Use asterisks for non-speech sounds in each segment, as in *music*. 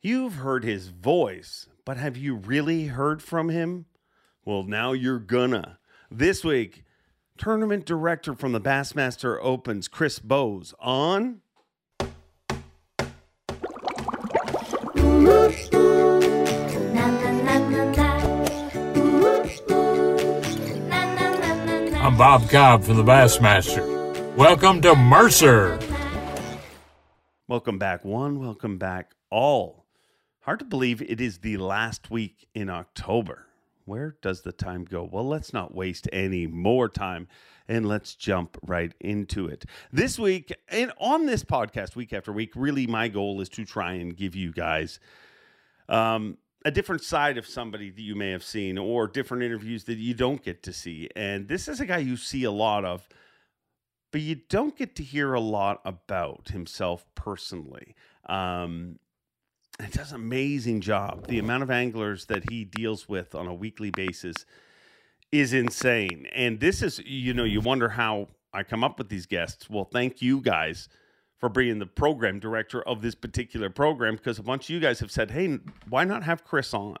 You've heard his voice, but have you really heard from him? Well, now you're gonna. This week, tournament director from the Bassmaster Opens, Chris Bowes, on. I'm Bob Cobb from the Bassmaster. Welcome to Mercer. Welcome back, one. Welcome back, all. Hard to believe it is the last week in October. Where does the time go? Well, let's not waste any more time and let's jump right into it. This week, and on this podcast, week after week, really my goal is to try and give you guys um, a different side of somebody that you may have seen or different interviews that you don't get to see. And this is a guy you see a lot of, but you don't get to hear a lot about himself personally. Um, he does an amazing job. The amount of anglers that he deals with on a weekly basis is insane. And this is, you know, you wonder how I come up with these guests. Well, thank you guys for being the program director of this particular program because a bunch of you guys have said, hey, why not have Chris on?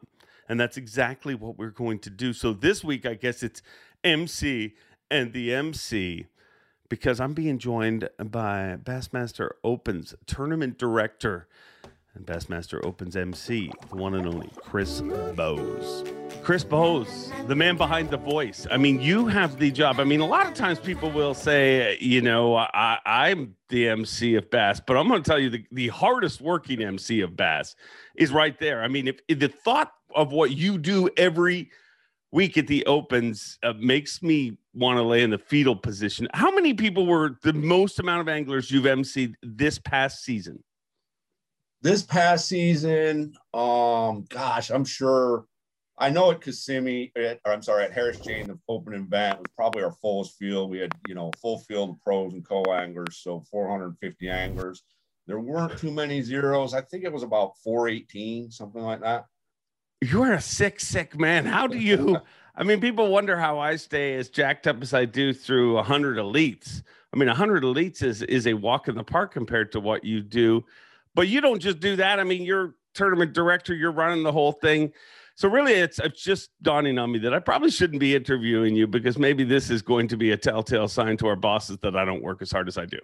And that's exactly what we're going to do. So this week, I guess it's MC and the MC because I'm being joined by Bassmaster Opens tournament director and Bassmaster Opens MC, the one and only Chris Bowes. Chris Bowes, the man behind the voice. I mean, you have the job. I mean, a lot of times people will say, you know, I, I'm the MC of Bass, but I'm going to tell you the, the hardest working MC of Bass is right there. I mean, if, if the thought of what you do every week at the Opens uh, makes me want to lay in the fetal position. How many people were the most amount of anglers you've MC'd this past season? This past season, um, gosh, I'm sure. I know at Kissimmee, at, or I'm sorry, at Harris Chain, the opening event was probably our fullest field. We had, you know, full field of pros and co-anglers, so 450 anglers. There weren't too many zeros. I think it was about 418, something like that. You're a sick, sick man. How do you? *laughs* I mean, people wonder how I stay as jacked up as I do through 100 elites. I mean, 100 elites is is a walk in the park compared to what you do but you don't just do that. I mean, you're tournament director, you're running the whole thing. So really, it's it's just dawning on me that I probably shouldn't be interviewing you because maybe this is going to be a telltale sign to our bosses that I don't work as hard as I do.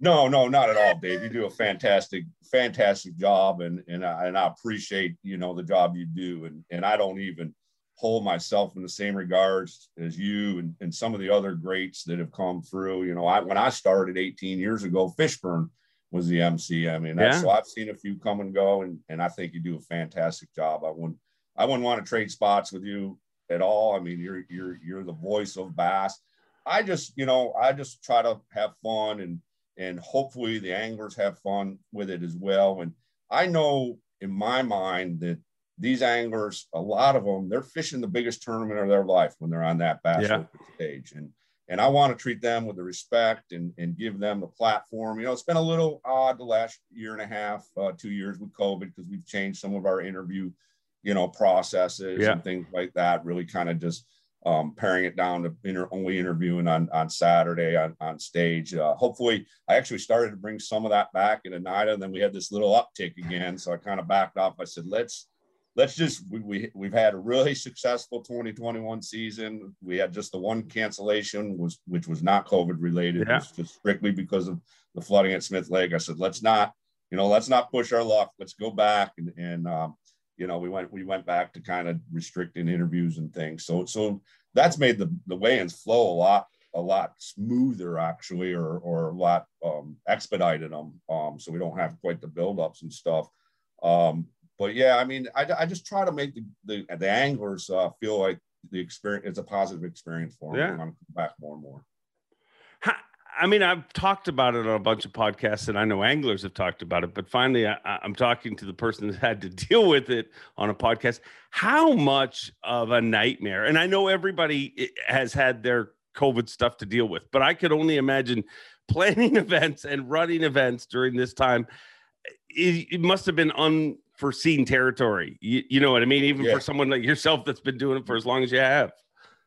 No, no, not at all, Dave. You do a fantastic, fantastic job, and and I, and I appreciate you know the job you do, and and I don't even hold myself in the same regards as you and, and some of the other greats that have come through. You know, I when I started 18 years ago, Fishburne was the MC. I mean, yeah. so I've seen a few come and go, and and I think you do a fantastic job. I wouldn't I wouldn't want to trade spots with you at all. I mean, you're you're you're the voice of bass. I just you know I just try to have fun and and hopefully the anglers have fun with it as well. And I know in my mind that these anglers, a lot of them, they're fishing the biggest tournament of their life when they're on that bass yeah. stage. And and I want to treat them with the respect and, and give them the platform. You know, it's been a little odd the last year and a half, uh, two years with COVID because we've changed some of our interview, you know, processes yeah. and things like that. Really kind of just um, paring it down to inter- only interviewing on on Saturday on on stage. Uh, hopefully, I actually started to bring some of that back in Oneida, and then we had this little uptick again. So I kind of backed off. I said, let's let's just we, we we've had a really successful 2021 season. We had just the one cancellation was which was not COVID related. Yeah. It was just strictly because of the flooding at Smith Lake. I said, let's not, you know, let's not push our luck. Let's go back and and um, you know, we went we went back to kind of restricting interviews and things. So so that's made the the weigh-ins flow a lot a lot smoother actually or or a lot um, expedited them um, so we don't have quite the buildups and stuff um, but yeah, I mean, I, I just try to make the the, the anglers uh, feel like the experience it's a positive experience for them. Yeah. I'm back more and more. I mean, I've talked about it on a bunch of podcasts, and I know anglers have talked about it. But finally, I, am talking to the person that had to *laughs* deal with it on a podcast. How much of a nightmare? And I know everybody eh, has had their COVID stuff to deal with, but I could only imagine *laughs* planning events and running events during this time. It, it must have been un foreseen territory. You, you know what I mean? Even yeah. for someone like yourself that's been doing it for as long as you have.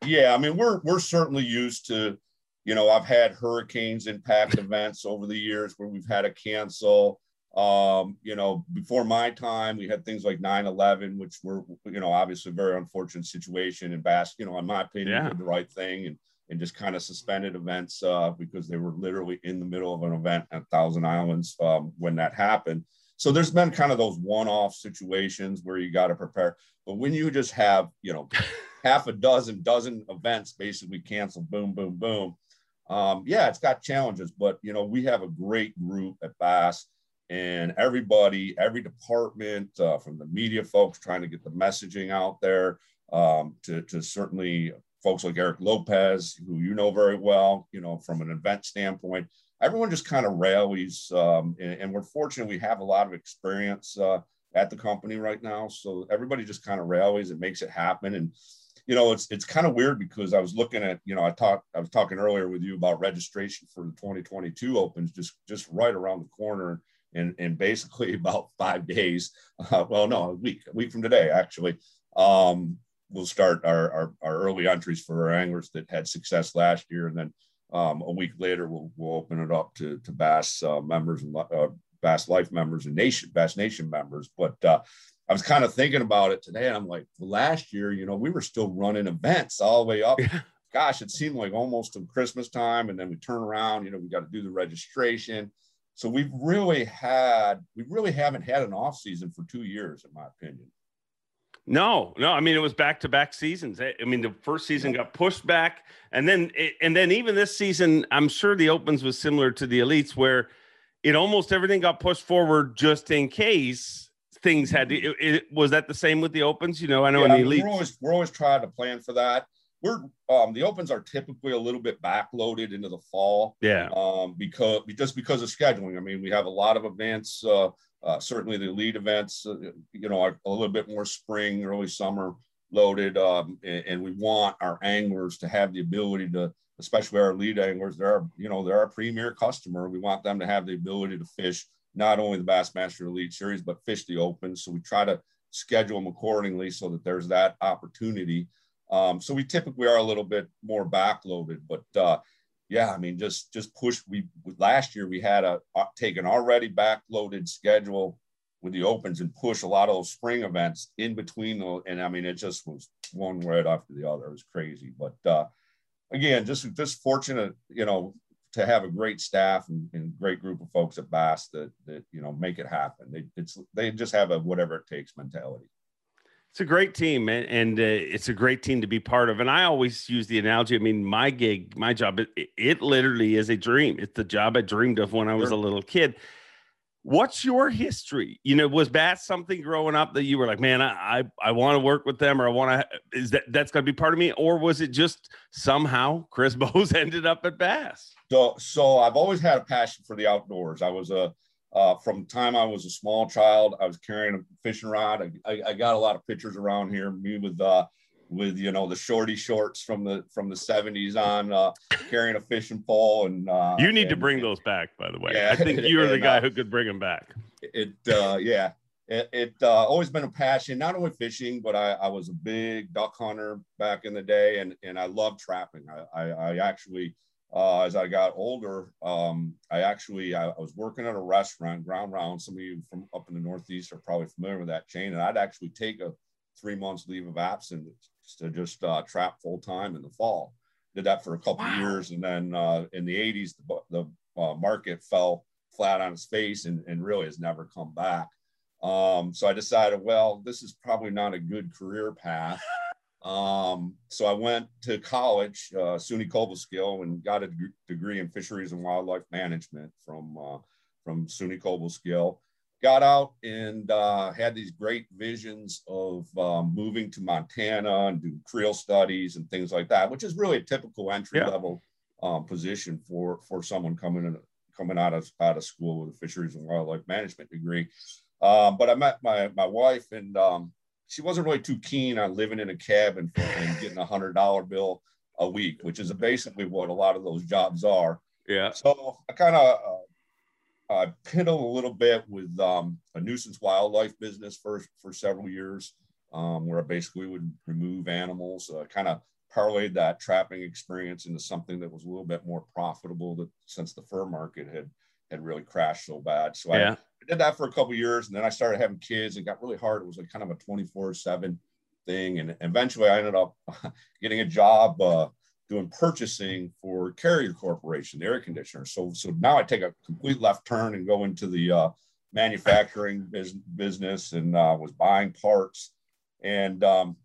Yeah, I mean, we're we're certainly used to, you know, I've had hurricanes impact *laughs* events over the years where we've had to cancel. Um, you know, before my time, we had things like 9-11, which were, you know, obviously a very unfortunate situation and Bass, you know, in my opinion, Yeah. did the right thing and and just kind of suspended events uh, because they were literally in the middle of an event at Thousand Islands um, when that happened. So there's been kind of those one-off situations where you got to prepare. But when you just have, you know, *laughs* half a dozen, dozen events basically canceled, boom, boom, boom. Um, yeah, it's got challenges, but you know, we have a great group at Bass and everybody, every department, uh, from the media folks trying to get the messaging out there, um, to, to certainly folks like Eric Lopez, who you know very well, you know, from an event standpoint, everyone just kind of rallies. Um, and, and, we're fortunate we have a lot of experience uh, at the company right now. So everybody just kind of rallies and makes it happen. And, you know, it's it's kind of weird because I was looking at, you know, I talked I was talking earlier with you about registration for the 2022 opens just just right around the corner in, in basically *laughs* about five days. Uh, well, no, a week, a week from today, actually. Um, we'll start our, our, our, early entries for our anglers that had success last year. And then um, a week later, we'll, we'll open it up to, to Bass uh, members and uh, Bass Life members and Nation Bass Nation members. But uh, I was kind of thinking about it today, and I'm like, last year, you know, we were still running events all the way up. Gosh, it seemed like almost to Christmas time, and then we turn around. You know, we got to do the registration. So we've really had, we really haven't had an off season for two years, in my opinion. No, no. I mean, it was back to back seasons. I mean, the first season got pushed back, and then and then even this season, I'm sure the opens was similar to the elites, where it almost everything got pushed forward just in case things had to. It, it, was that the same with the opens? You know, I know yeah, in the elites, we're always we're always trying to plan for that. We're um, the opens are typically a little bit backloaded into the fall. Yeah. Um, because just because of scheduling. I mean, we have a lot of events. Uh, uh, certainly the lead events, uh, you know, are a little bit more spring, early summer loaded. Um, and, and, we want our anglers to have the ability to, especially our lead anglers, they're, our, you know, they're our premier customer. We want them to have the ability to fish not only the Bassmaster Elite Series, but fish the Open. So we try to schedule them accordingly so that there's that opportunity. Um, so we typically are a little bit more backloaded, but uh, yeah, I mean, just just push. We last year we had a take an already backloaded schedule with the opens and push a lot of those spring events in between those. And I mean, it just was one right after the other. It was crazy. But uh, again, just just fortunate, you know, to have a great staff and, and great group of folks at Bass that that you know make it happen. They it's they just have a whatever it takes mentality. It's a great team, and, and uh, it's a great team to be part of. And I always use the analogy. I mean, my gig, my job, it, it literally is a dream. It's the job I dreamed of when I was sure. a little kid. What's your history? You know, was Bass something growing up that you were like, man, I I, I want to work with them, or I want to? Is that that's going to be part of me, or was it just somehow Chris *laughs* Bowes ended up at Bass? So, so I've always had a passion for the outdoors. I was a uh, from the time I was a small child, I was carrying a fishing rod. I, I, I got a lot of pictures around here, me with uh, with you know the shorty shorts from the from the 70s on uh, carrying a fishing pole and uh, you need and, to bring those back by the way. Yeah, i think *laughs* you're and, the guy uh, who could bring them back. it uh yeah. It, it uh, always been a passion not only fishing but I, I was a big duck hunter back in the day and and i love trapping. I i, I actually uh, as I got older, um, I actually I, I, was working at a restaurant, Ground Round. Some of you from up in the Northeast are probably familiar with that chain, and I'd actually take a three months leave of absence to just uh, trap full time in the fall. Did that for a couple wow. years, and then uh, in the '80s, the, the uh, market fell flat on its face and, and really has never come back. Um, so I decided, well, this is probably not a good career path. Um, so I went to college, uh, SUNY Cobleskill, and got a degree in fisheries and wildlife management from uh, from SUNY Cobleskill. Got out and uh, had these great visions of um, moving to Montana and do creel studies and things like that, which is really a typical entry yeah. level um, position for for someone coming in coming out of out of school with a fisheries and wildlife management degree. Um, but I met my my wife and um, she wasn't really too keen on living in a cabin for, and getting a hundred dollar bill a week, which is basically what a lot of those jobs are. Yeah. So I kind of uh, I piddled a little bit with um, a nuisance wildlife business for for several years, um, where I basically would remove animals. Uh, kind of parlayed that trapping experience into something that was a little bit more profitable. That since the fur market had had really crashed so bad, so yeah. I did that for a couple years, and then I started having kids. It got really hard. It was like kind of a twenty four seven thing, and eventually I ended up *laughs* getting a job uh, doing purchasing for Carrier Corporation, the air conditioner. So so now I take a complete left turn and go into the uh, manufacturing business and uh, was buying parts. And um,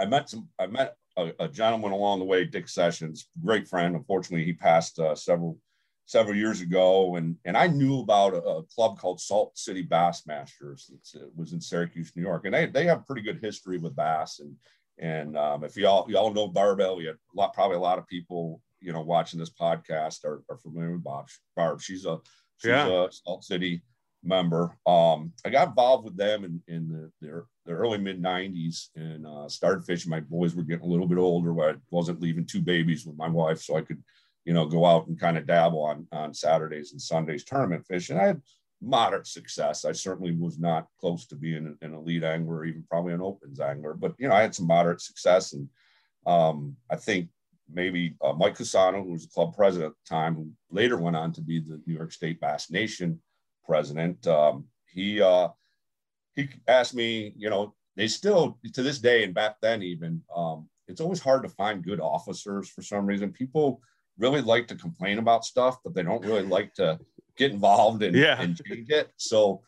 I met some. I met a, a, gentleman along the way, Dick Sessions, great friend. Unfortunately, he passed uh, several several years ago, and and I knew about a, a club called Salt City Bassmasters. it was in Syracuse, New York, and they they have pretty good history with bass. And and um, if y'all y'all know Barbell, you a lot probably a lot of people you know watching this podcast are, are familiar with Bob. Barb, she's a she's yeah. a Salt City member. Um, I got involved with them in, in the, the, the early mid 90s and uh, started fishing. My boys were getting a little bit older I wasn't leaving two babies with my wife, so I could, you know, go out and kind of dabble on, on Saturdays and Sundays tournament fishing. I had moderate success. I certainly was not close to being an, elite angler, even probably an opens angler, but, you know, I had some moderate success. And um, I think maybe uh, Mike Casano, who was the club president at the time, who later went on to be the New York State Bass Nation president. Um, he uh, he asked me, you know, they still to this day and back then even, um, it's always hard to find good officers for some reason. People really like to complain about stuff, but they don't really like to get involved and, yeah. and change it. So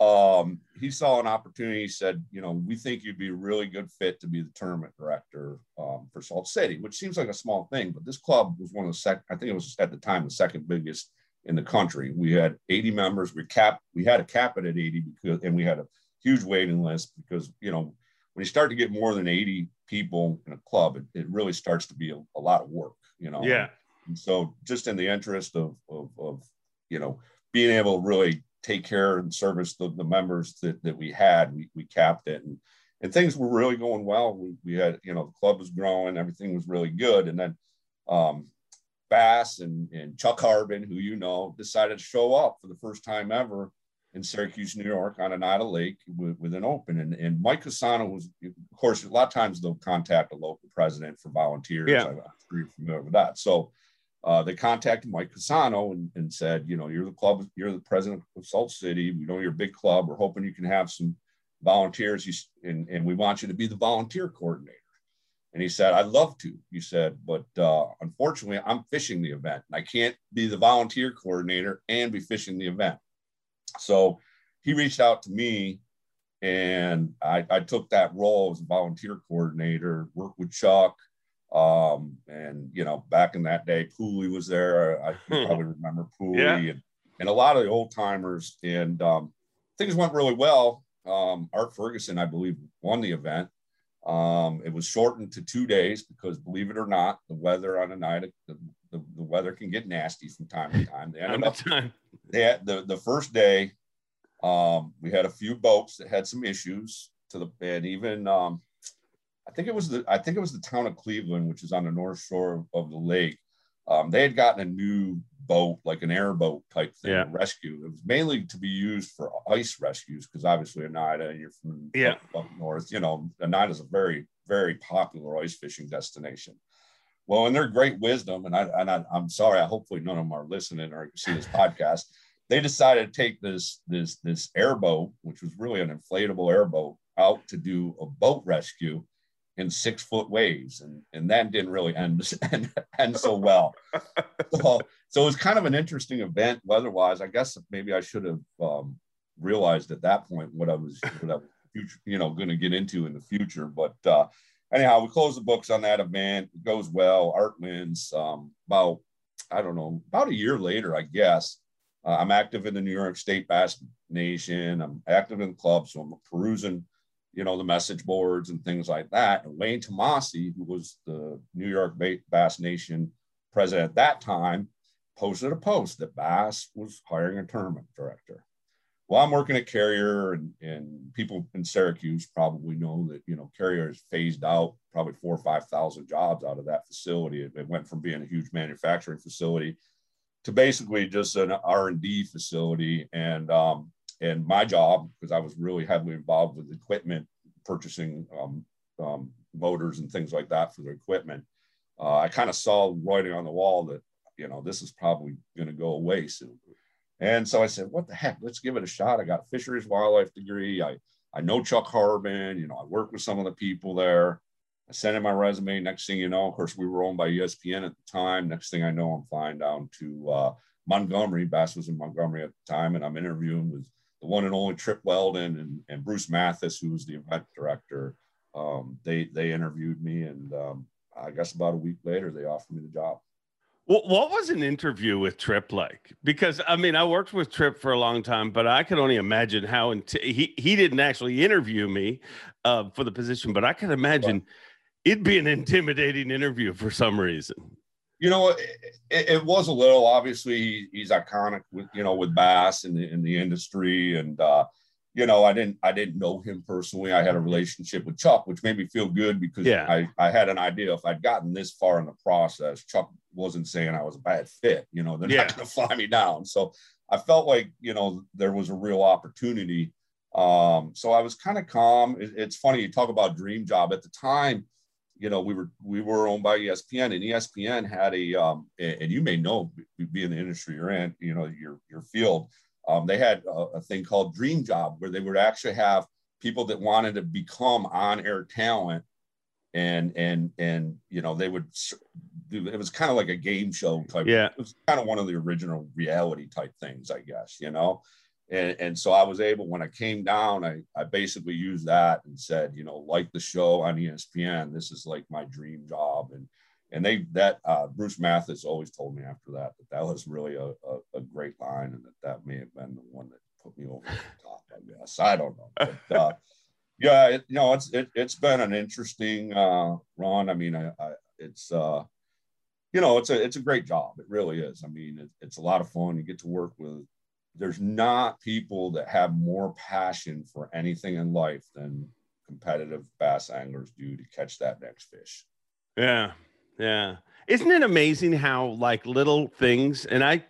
um, he saw an opportunity. He said, you know, we think you'd be a really good fit to be the tournament director um, for Salt City, which seems like a small thing, but this club was one of the second, I think it was at the time the second biggest in the country. We had 80 members. We cap we had a cap it at 80 because and we had a huge waiting list because you know when you start to get more than 80 people in a club, it, it really starts to be a, a, lot of work, you know. Yeah. And so just in the interest of, of, of you know being able to really take care and service the, the members that, that we had, we, we capped it and and things were really going well. We, we had, you know, the club was growing, everything was really good. And then um, Bass and, and Chuck Harbin, who you know, decided to show up for the first time ever in Syracuse, New York, on Oneida Lake with, with an open. And, and Mike Casano was, of course, a lot of times they'll contact a local president for volunteers. Yeah. I'm sure you're familiar with that. So uh, they contacted Mike Casano and, and said, you know, you're the club, you're the president of Salt City. We know you're a big club. We're hoping you can have some volunteers, you, and, and we want you to be the volunteer coordinator. And he said, I'd love to. He said, but uh, unfortunately, I'm fishing the event. I can't be the volunteer coordinator and be fishing the event. So he reached out to me and I, I took that role as a volunteer coordinator, worked with Chuck. Um, and, you know, back in that day, Pooley was there. I hmm. probably remember Pooley yeah. and, and a lot of the old timers. And um, things went really well. Um, Art Ferguson, I believe, won the event. Um, it was shortened to two days because, believe it or not, the weather on Oneida, the, the, the weather can get nasty from time to time. They *laughs* ended up, time. They had the, the first day, um, we had a few boats that had some issues to the, and even, um, I think it was the, I think it was the town of Cleveland, which is on the north shore of, of the lake. Um, they had gotten a new boat, like an airboat type thing, yeah. rescue. It was mainly to be used for ice rescues because obviously Oneida, you're from yeah. up, up north, you know, Oneida is a very, very popular ice fishing destination. Well, in their great wisdom, and I and I, am sorry, I hopefully none of them are listening or see this podcast. They decided to take this this this airboat, which was really an inflatable airboat, out to do a boat rescue in six foot waves, and and that didn't really end end, *laughs* end so well. *laughs* so, so it was kind of an interesting event weather-wise. I guess maybe I should have um, realized at that point what I was what I was future, you know, going to get into in the future. But uh, anyhow, we close the books on that event. It goes well. Art wins. Um, about I don't know, about a year later, I guess. Uh, I'm active in the New York State Bass Nation. I'm active in the club, so I'm perusing you know, the message boards and things like that. And Wayne Tomasi, who was the New York Bass Nation president at that time, posted a post that Bass was hiring a tournament director. Well, I'm working at Carrier, and, and people in Syracuse probably know that you know Carrier has phased out probably four or five thousand jobs out of that facility. It, it went from being a huge manufacturing facility to basically just an R and D facility, and um, and my job, because I was really heavily involved with equipment purchasing um, um, motors and things like that for the equipment, uh, I kind of saw writing on the wall that you know this is probably going to go away soon. And so I said, what the heck? Let's give it a shot. I got a fisheries wildlife degree. I, I know Chuck Harbin, you know, I worked with some of the people there. I sent in my resume. Next thing you know, of course, we were owned by ESPN at the time. Next thing I know, I'm flying down to uh, Montgomery. Bass was in Montgomery at the time, and I'm interviewing with the one and only Trip Weldon and, and Bruce Mathis, who was the event director. Um, they they interviewed me, and um, I guess about a week later, they offered me the job. Well, what was an interview with Trip like? Because I mean, I worked with Trip for a long time, but I could only imagine how int- he he didn't actually interview me uh, for the position, but I can imagine it'd be an intimidating interview for some reason. You know, it, it, was a little. Obviously, he's iconic with you know with Bass in the in the industry, and uh, you know, I didn't I didn't know him personally. I had a relationship with Chuck, which made me feel good because yeah. I I had an idea if I'd gotten this far in the process, Chuck wasn't saying I was a bad fit. You know, they're yeah. not going to fly me down. So I felt like you know there was a real opportunity. Um, so I was kind of calm. It, it's funny you talk about dream job at the time you know, we were we were owned by ESPN, and ESPN had a um, and you may know, be in the industry you're in, you know, your your field, um, they had a, a, thing called Dream Job, where they would actually have people that wanted to become on-air talent, and and and you know they would do. It was kind of like a game show type. Yeah, it was kind of one of the original reality type things, I guess. You know, and, and so I was able, when I came down, I, I basically used that and said, you know, like the show on ESPN, this is like my dream job. And, and they, that uh, Bruce Mathis always told me after that, that that was really a, a, a, great line and that that may have been the one that put me over the top, I guess. I don't know. But, *laughs* uh, yeah, it, you know, it's, it, it's been an interesting uh, run. I mean, I, I it's, uh, you know, it's a, it's a great job. It really is. I mean, it, it's a lot of fun. You get to work with there's not people that have more passion for anything in life than competitive bass anglers do to catch that next fish. Yeah. Yeah. Isn't it amazing how like little things and I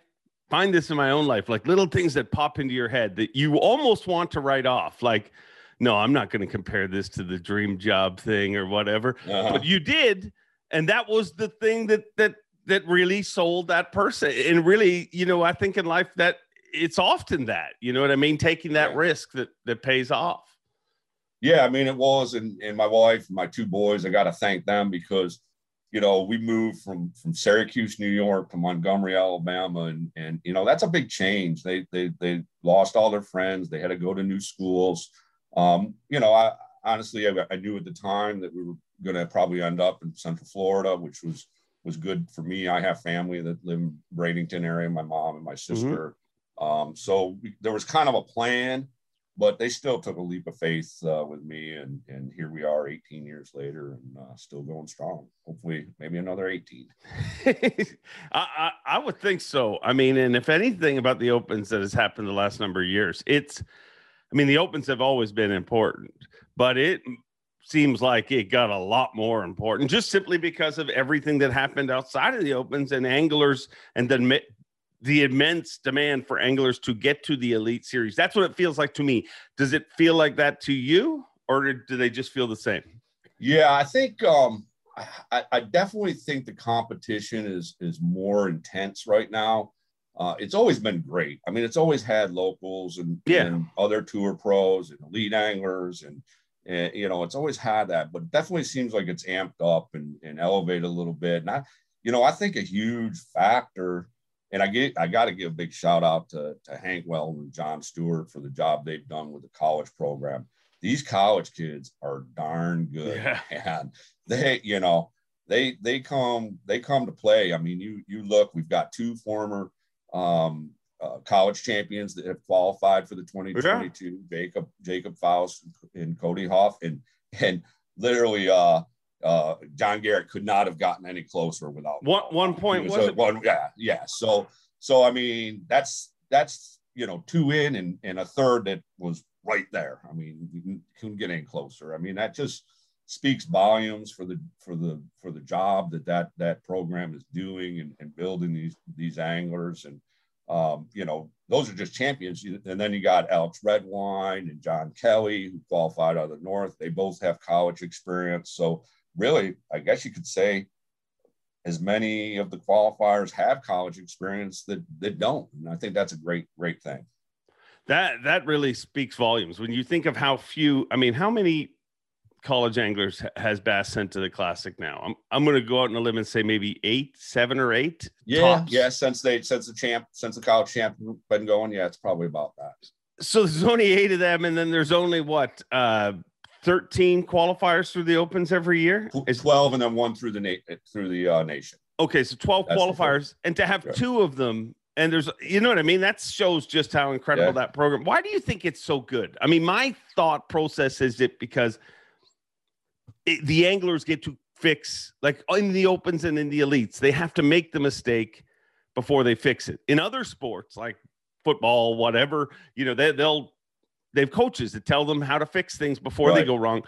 find this in my own life like little things that pop into your head that you almost want to write off like no, I'm not going to compare this to the dream job thing or whatever. Uh-huh. But you did and that was the thing that that that really sold that person. And really, you know, I think in life that it's often that you know what I mean, taking that yeah. risk that that pays off. Yeah, I mean it was, and and my wife, and my two boys, I got to thank them because you know we moved from from Syracuse, New York, to Montgomery, Alabama, and and you know that's a big change. They they they lost all their friends. They had to go to new schools. Um, you know, I honestly I, I knew at the time that we were going to probably end up in Central Florida, which was was good for me. I have family that live in Bradenton area, my mom and my mm-hmm. sister. Um, so we, there was kind of a plan, but they still took a leap of faith uh, with me, and and here we are, 18 years later, and uh, still going strong. Hopefully, maybe another 18. *laughs* I, I, I would think so. I mean, and if anything about the opens that has happened the last number of years, it's, I mean, the opens have always been important, but it seems like it got a lot more important just simply because of everything that happened outside of the opens and anglers and the the immense demand for anglers to get to the elite series. That's what it feels like to me. Does it feel like that to you, or do they just feel the same? Yeah, I think um, I, I definitely think the competition is is more intense right now. Uh, it's always been great. I mean, it's always had locals and, yeah. and other tour pros and elite anglers and and you know it's always had that but definitely seems like it's amped up and, and elevated a little bit and i you know i think a huge factor and I get I got to give a big shout out to, to Hank Weldon and John Stewart for the job they've done with the college program. These college kids are darn good, yeah. *laughs* and they you know they they come they come to play. I mean, you you look, we've got two former um, uh, college champions that have qualified for the 2022. Yeah. Jacob Jacob Foutz and Cody Huff, and and literally uh, uh, John Garrett could not have gotten any closer without one one point was, was it? one yeah yeah. So so I mean that's that's you know two in and, and a third that was right there. I mean you couldn't get any closer. I mean that just speaks volumes for the for the for the job that that that program is doing and, and building these these anglers. And um, you know those are just champions. And then you got Alex Redwine and John Kelly who qualified out of the North. They both have college experience. So really, I guess you could say as many of the qualifiers have college experience that that don't. And I think that's a great, great thing. That that really speaks volumes when you think of how few. I mean, how many college anglers has Bass sent to the Classic now? I'm I'm going to go out on a limb and say maybe eight, seven or eight. Yeah, tops. yeah. Since they since the champ since the college champ been going, yeah, it's probably about that. So there's only eight of them, and then there's only what uh 13 qualifiers through the opens every year? Is 12 and then one through the na- through the uh, nation. Okay, so 12 That's qualifiers and to have two of them and there's you know what I mean that shows just how incredible yeah. that program. Why do you think it's so good? I mean, my thought process is it because it, the anglers get to fix like in the opens and in the elites, they have to make the mistake before they fix it. In other sports like football, whatever, you know, they, they'll they have coaches that tell them how to fix things before right. they go wrong.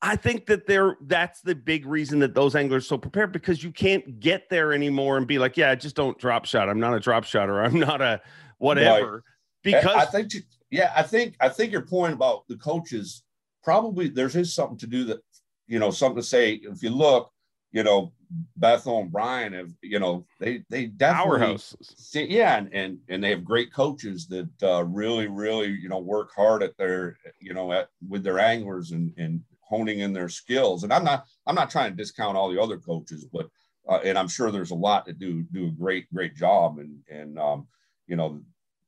I think that they're that's the big reason that those anglers are so prepared because you can't get there anymore and be like, yeah, I just don't drop shot. I'm not a drop shot or I'm not a whatever. Right. Because I think yeah, I think I think your point about the coaches probably there's is something to do that, you know, something to say. If you look, you know, Bethel and Bryan have, you know, they they definitely see, yeah, and, and and they have great coaches that uh, really, really, you know, work hard at their, you know, at with their anglers and and honing in their skills. And I'm not I'm not trying to discount all the other coaches, but uh, and I'm sure there's a lot that do do a great great job and and um, you know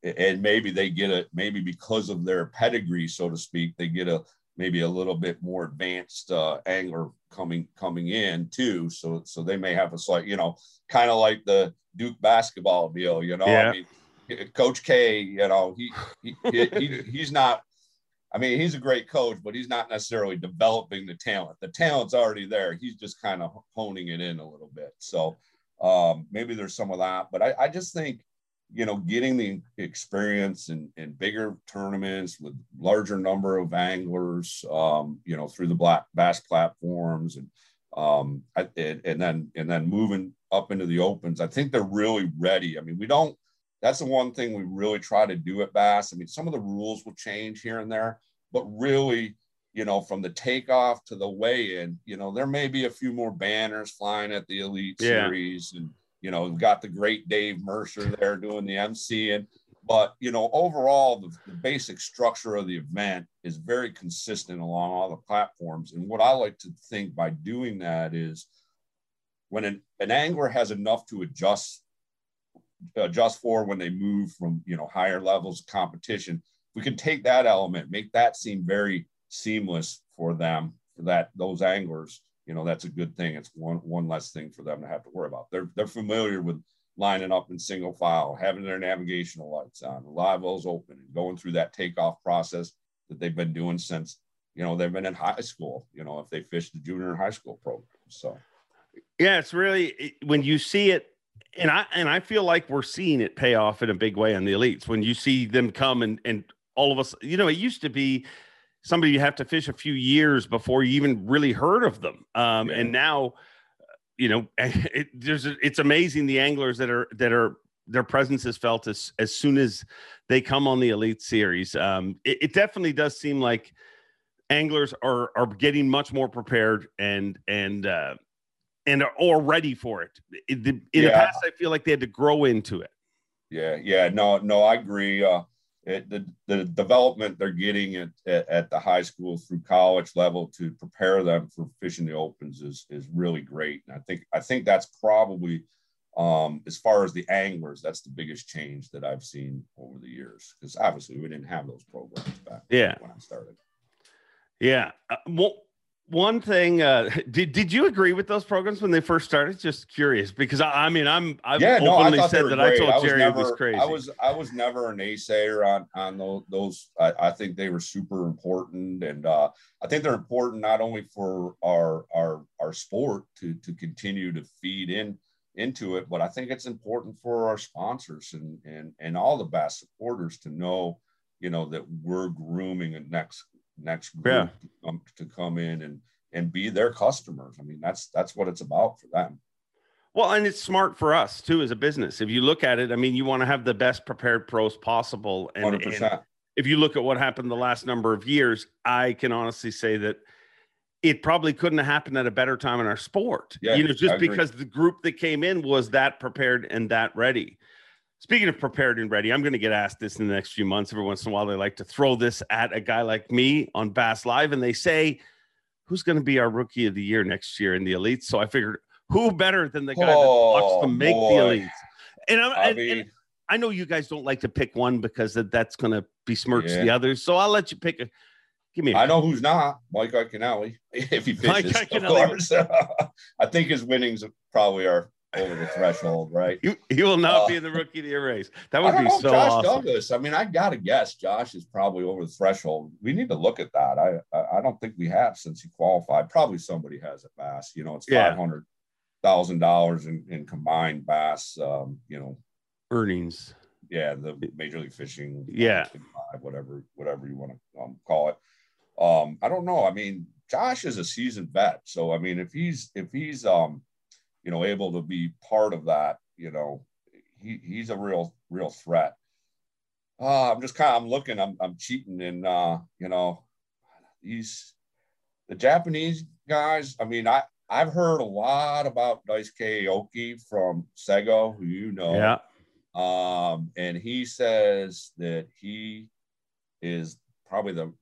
and maybe they get it maybe because of their pedigree so to speak they get a maybe a little bit more advanced uh, angler coming coming in too. So so they may have a slight, you know, kind of like the Duke basketball deal. You know, yeah. I mean, Coach K, you know, he, he, he he's not. I mean, he's a great coach, but he's not necessarily developing the talent. The talent's already there. He's just kind of honing it in a little bit. So um, maybe there's some of that. But I, I just think you know, getting the experience in, in bigger tournaments with larger number of anglers, um, you know, through the black bass platforms and, um, and, and then, and then moving up into the opens, I think they're really ready. I mean, we don't, that's the one thing we really try to do at bass. I mean, some of the rules will change here and there, but really, you know, from the takeoff to the weigh in, you know, there may be a few more banners flying at the elite yeah. series and, you know, got the great Dave Mercer there doing the MC. And, but, you know, overall, the, the basic structure of the event is very consistent along all the platforms. And what I like to think by doing that is when an, an angler has enough to adjust adjust for when they move from you know higher levels of competition we can take that element make that seem very seamless for them for that those anglers you know that's a good thing. It's one one less thing for them to have to worry about. They're they're familiar with lining up in single file, having their navigational lights on, wells open, and going through that takeoff process that they've been doing since you know they've been in high school. You know if they fish the junior high school program. So yeah, it's really when you see it and I and I feel like we're seeing it pay off in a big way on the elites when you see them come and and all of us you know it used to be somebody you have to fish a few years before you even really heard of them. Um, yeah. And now, you know, *laughs* it, there's it's amazing the anglers that are that are their presence is felt as as soon as they come on the elite series. Um, it, it definitely does seem like anglers are are getting much more prepared and and uh, and are all ready for it. In, the, in yeah. the past, I feel like they had to grow into it. Yeah, yeah, no, no, I agree. Uh, it, the, the development they're getting at, at, at, the high school through college level to prepare them for fishing the opens is, is really great. And I think, I think that's probably, um, as far as the anglers, that's the biggest change that I've seen over the years. Cause obviously we didn't have those programs back yeah. when I started. Yeah. Uh, well, one thing uh, *laughs* did did you agree with those programs when they first started? Just curious because i, I mean i'm i've yeah, openly no, I said that great. i told jerry never, it was crazy i was i was never a naysayer on on those, those. I, I, think they were super important and uh, i think they're important not only for our our our sport to to continue to feed in into it but i think it's important for our sponsors and and and all the bass supporters to know you know that we're grooming a next next group yeah. to, come, to come in and and be their customers. I mean, that's that's what it's about for them. Well, and it's smart for us too as a business. If you look at it, I mean, you want to have the best prepared pros possible. And, and, if you look at what happened the last number of years, I can honestly say that it probably couldn't have happened at a better time in our sport. Yeah, you know, just because the group that came in was that prepared and that ready. Speaking of prepared and ready, I'm going to get asked this in the next few months. Every once in a while, they like to throw this at a guy like me on Bass Live, and they say, "Who's going to be our rookie of the year next year in the elites?" So I figured, who better than the guy oh, that watched them make boy. the elites? And, I, and, and I know you guys don't like to pick one because that's going to besmirch yeah. the others. So I'll let you pick a Give me. I know who's not Mike Iaconelli *laughs* if he pitches. Mike of course. *laughs* I think his winnings probably are over the threshold, right? He, he will not uh, be in the rookie of the year race. That would be know, so Josh awesome. Douglas. I mean, I got to guess Josh is probably over the threshold. We need to look at that. I I don't think we have since he qualified. Probably somebody has at Bass. You know, it's five hundred thousand dollars in, in combined Bass. Um, you know, earnings. Yeah, the Major League Fishing. Yeah, whatever whatever you want to um, call it. Um, I don't know. I mean, Josh is a seasoned vet, so I mean, if he's if he's um, you know, able to be part of that, you know, he he's a real real threat. Uh, I'm just kind of I'm looking, I'm I'm cheating, and uh, you know, he's the Japanese guys. I mean, I I've heard a lot about Daisuke Aoki from Sego, who you know. Yeah. Um, and he says that he is probably the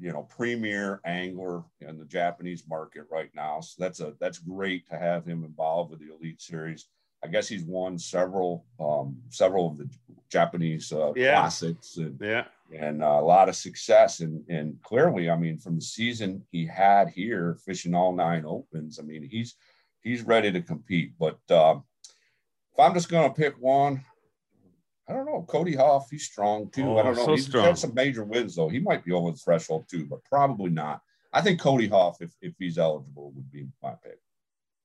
you know premier angler in the Japanese market right now. So that's a that's great to have him involved with the Elite Series. I guess he's won several um, several of the Japanese uh, yeah. classics and yeah and uh, a lot of success and and clearly I mean from the season he had here fishing all nine opens I mean he's he's ready to compete but uh, if I'm just going to pick one I don't know. Cody Huff, he's strong too. Oh, I don't know. So he's strong. had some major wins though. He might be over the threshold too, but probably not. I think Cody Huff, if, if he's eligible, would be my pick.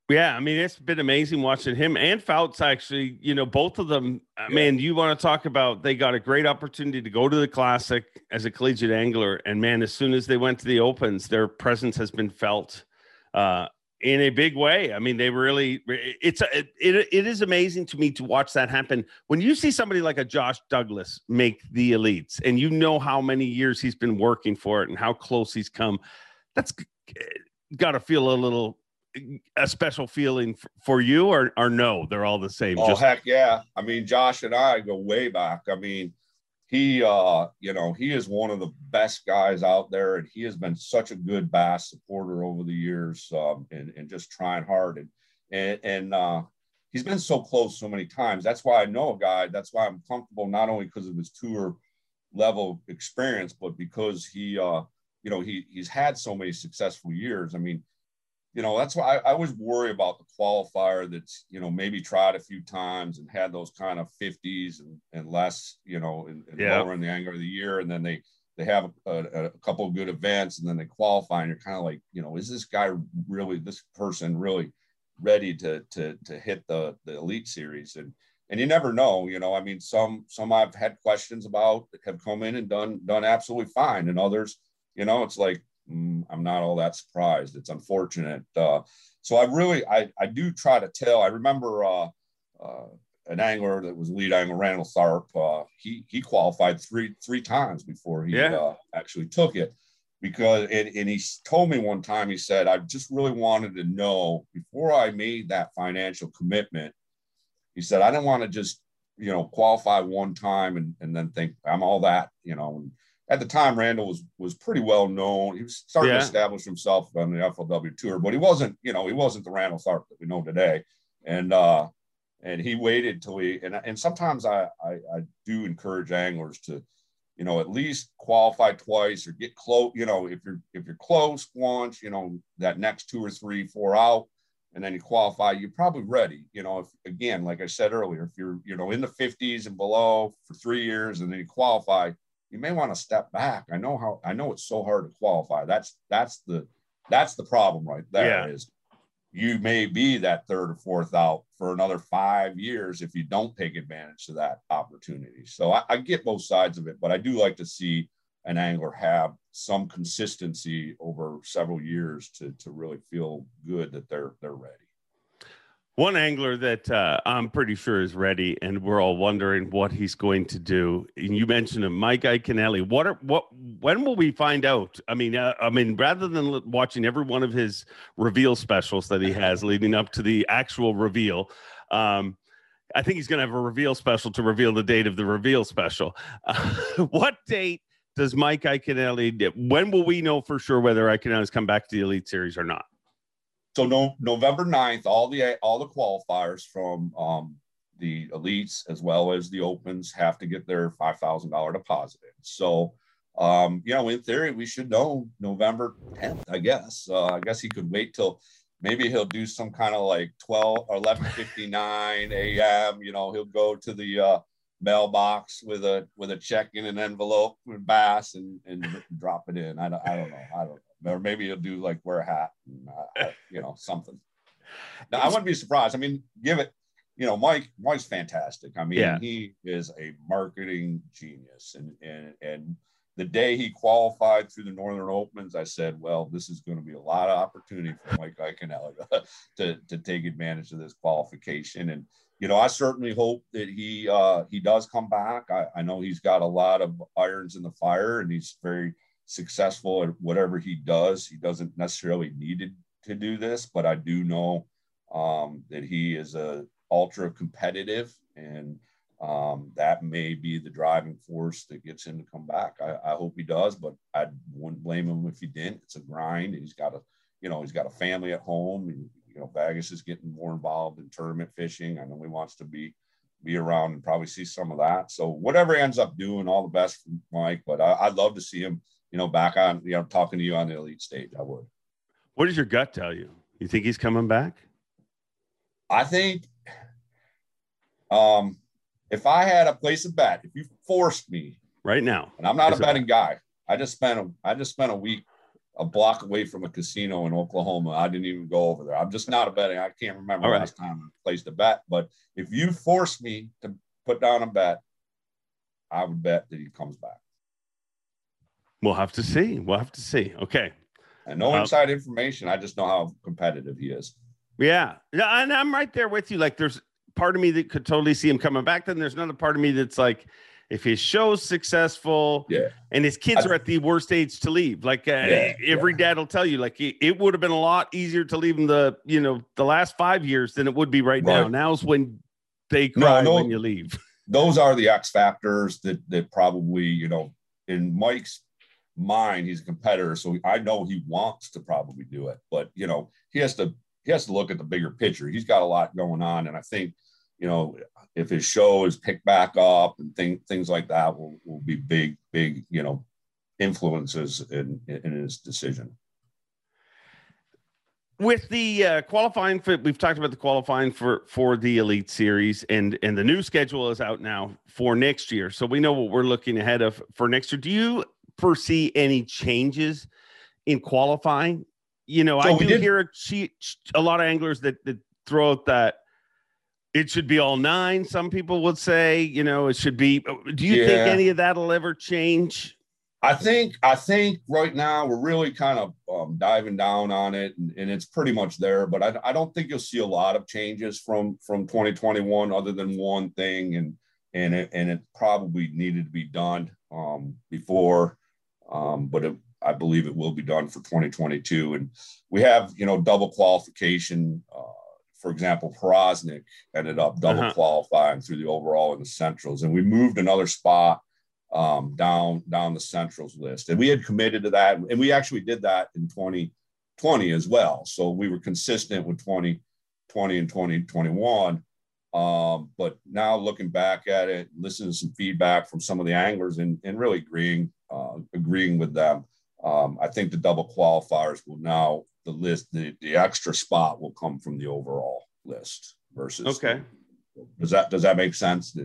Yeah, I mean it's been amazing watching him and Foutz. Actually, you know, both of them. Yeah. Man, you want to talk about? They got a great opportunity to go to the Classic as a collegiate angler, and man, as soon as they went to the Opens, their presence has been felt. Uh, in a big way. I mean, they really it's a, it, it is amazing to me to watch that happen. When you see somebody like a Josh Douglas make the elites and you know how many years he's been working for it and how close he's come, that's got to feel a little a special feeling for you or or no, they're all the same. Oh Just- heck yeah. I mean, Josh and I go way back. I mean, he uh you know he is one of the best guys out there and he has been such a good bass supporter over the years um, and, and just trying hard and and, and uh he's been so close so many times. That's why i know a guy that's why i'm comfortable not only because of his tour level experience but because he uh you know he he's had so many successful years. I mean you know, that's why I, I, always worry about the qualifier that's, you know, maybe tried a few times and had those kind of 50s and, and less, you know, and, and yeah. lower in the angler of the year. And then they, they have a, a, couple of good events and then they qualify and you're kind of like, you know, is this guy really, this person really ready to, to, to hit the, the elite series? And, and you never know, you know, I mean, some, some I've had questions about have come in and done, done absolutely fine. And others, you know, it's like, I'm not all that surprised. It's unfortunate. Uh, so I really, I, I do try to tell. I remember uh, uh, an angler that was lead angler, Randall Tharp. Uh, he he qualified three three times before he yeah. Uh, actually took it. Because and, and he told me one time, he said, I just really wanted to know before I made that financial commitment. He said, I didn't want to just you know qualify one time and, and then think I'm all that you know. And, at the time, Randall was was pretty well known. He was starting yeah. to establish himself on the FLW tour, but he wasn't, you know, he wasn't the Randall Tharp that we know today. And uh, and he waited till he and and sometimes I, I I do encourage anglers to, you know, at least qualify twice or get close. You know, if you're if you're close once, you know, that next two or three, four out, and then you qualify, you're probably ready. You know, if again, like I said earlier, if you're you know in the 50s and below for three years and then you qualify you may want to step back. I know how I know it's so hard to qualify. That's that's the that's the problem right there. Yeah. Is you may be that third or fourth out for another five years if you don't take advantage of that opportunity. So I, I get both sides of it, but I do like to see an angler have some consistency over several years to to really feel good that they're they're ready. One angler that uh, I'm pretty sure is ready, and we're all wondering what he's going to do. And you mentioned him, Mike Iaconelli. What are what? When will we find out? I mean, uh, I mean, rather than watching every one of his reveal specials that he has leading up to the actual reveal, um, I think he's going to have a reveal special to reveal the date of the reveal special. Uh, *laughs* what date does Mike Iaconelli? When will we know for sure whether Iaconelli's come back to the Elite Series or not? So no November 9th, all the all the qualifiers from um, the elites as well as the opens have to get their five thousand dollar deposit in. So um, you know, in theory, we should know November 10th, I guess. Uh, I guess he could wait till maybe he'll do some kind of like 12 or 11:59 a.m. You know, he'll go to the uh, mailbox with a with a check in an envelope with bass and and drop it in. I don't, I don't know. I don't know or maybe he'll do like wear a hat, and, uh, you know, something. Now I wouldn't be surprised. I mean, give it. You know, Mike. Mike's fantastic. I mean, yeah. he is a marketing genius, and and and the day he qualified through the Northern Opens, I said, well, this is going to be a lot of opportunity for Mike Iaconelli *laughs* to, to take advantage of this qualification. And, you know, I certainly hope that he uh, he does come back. I, I know he's got a lot of irons in the fire and he's very successful at whatever he does. He doesn't necessarily need to do this, but I do know um, that he is a ultra competitive, and um, that may be the driving force that gets him to come back. I, I, hope he does, but I wouldn't blame him if he didn't. It's a grind. He's got a, you know, he's got a family at home, and you know, Vegas is getting more involved in tournament fishing. I know he wants to be be around and probably see some of that. So whatever he ends up doing, all the best for Mike. But I, would love to see him you know, back on, you know, talking to you on the elite stage. I would. What does your gut tell you? You think he's coming back? I think um, if I had a place to bet, if you forced me right now, and I'm not a betting guy, I just spent a, I just spent a week a block away from a casino in Oklahoma. I didn't even go over there. I'm just not a betting. I can't remember All last right. time I placed a bet. But if you force me to put down a bet, I would bet that he comes back. We'll have to see. We'll have to see. Okay. And no uh, inside information. I just know how competitive he is. Yeah. Yeah. And I'm right there with you. Like there's part of me that could totally see him coming back. Then there's another part of me that's like, if his show's successful yeah. and his kids I, are at the worst age to leave, like uh, yeah, every yeah. dad will tell you, like it, it would have been a lot easier to leave him the, you know, the last five years than it would be right, right. now. Now's when they cry no, no, when you leave. *laughs* Those are the X factors that, that probably, you know, in Mike's mind he's a competitor so i know he wants to probably do it but you know he has to he has to look at the bigger picture. He's got a lot going on and i think you know if his show is picked back up and thing, things like that will, will be big big you know influences in in his decision. With the uh, qualifying for we've talked about the qualifying for for the elite series and and the new schedule is out now for next year so we know what we're looking ahead of for next year. Do you foresee any changes in qualifying. You know, so I do did. hear a, a lot of anglers that, that throw out that it should be all nine. Some people would say, you know, it should be. Do you yeah. think any of that'll ever change? I think I think right now we're really kind of um, diving down on it, and, and, it's pretty much there. But I, I don't think you'll see a lot of changes from from 2021, other than one thing, and and it, and it probably needed to be done um, before um, but it, I believe it will be done for 2022. And we have, you know, double qualification. Uh, for example, Porosnik ended up double uh-huh. qualifying through the overall in the Centrals, and we moved another spot um, down down the Centrals list. And we had committed to that, and we actually did that in 2020 as well. So we were consistent with 2020 and 2021. Um, but now looking back at it, listening to some feedback from some of the anglers and, and really agreeing, agreeing with them. Um, I think the double qualifiers will now the list, the, the extra spot will come from the overall list versus. Okay. Does that, does that make sense?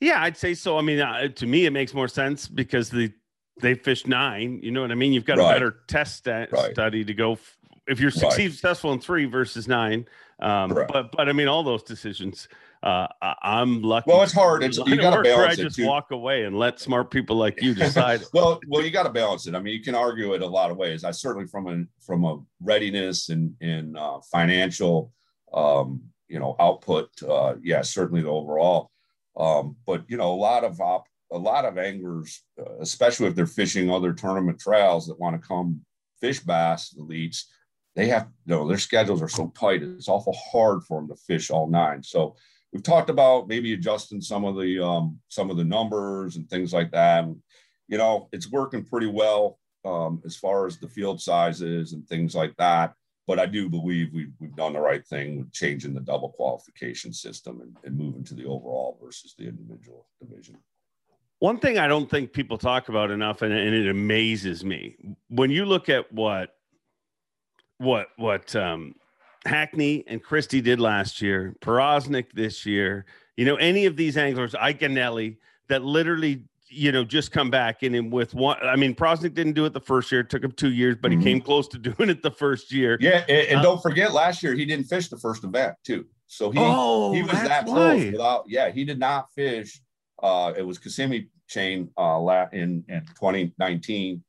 Yeah, I'd say so. I mean, uh, to me, it makes more sense because the, they fished nine, you know what I mean? You've got right. a better test st- right. study to go. F- if you're right. successful in three versus nine, um, but, but I mean, all those decisions, uh, I'm lucky. Well, it's hard. It's *laughs* you got to balance I just walk away and let smart people like you *laughs* decide. well, well, you got to balance it. I mean, you can argue it a lot of ways. I certainly from a from a readiness and in uh, financial um, you know, output. Uh, yeah, certainly the overall. Um, but you know, a lot of op, a lot of anglers, uh, especially if they're fishing other tournament trails that want to come fish bass elites, they have you know their schedules are so tight. It's awful hard for them to fish all nine. So we've talked about maybe adjusting some of the um, some of the numbers and things like that. And, you know, it's working pretty well um, as far as the field sizes and things like that. But I do believe we've, we've done the right thing with changing the double qualification system and, and moving to the overall versus the individual division. One thing I don't think people talk about enough, and, and it amazes me when you look at what what what um, Hackney and Christie did last year, Porosnik this year. You know, any of these anglers, Iaconelli, that literally you know, just come back and with one. I mean, Prosnick didn't do it the first year; it took him two years, but mm-hmm. he came close to *laughs* doing it the first year. Yeah, and, and uh, don't forget, last year he didn't fish the first event too, so he oh, he was that close without. Yeah, he did not fish. Uh, it was Kissimmee chain uh, in in 2019.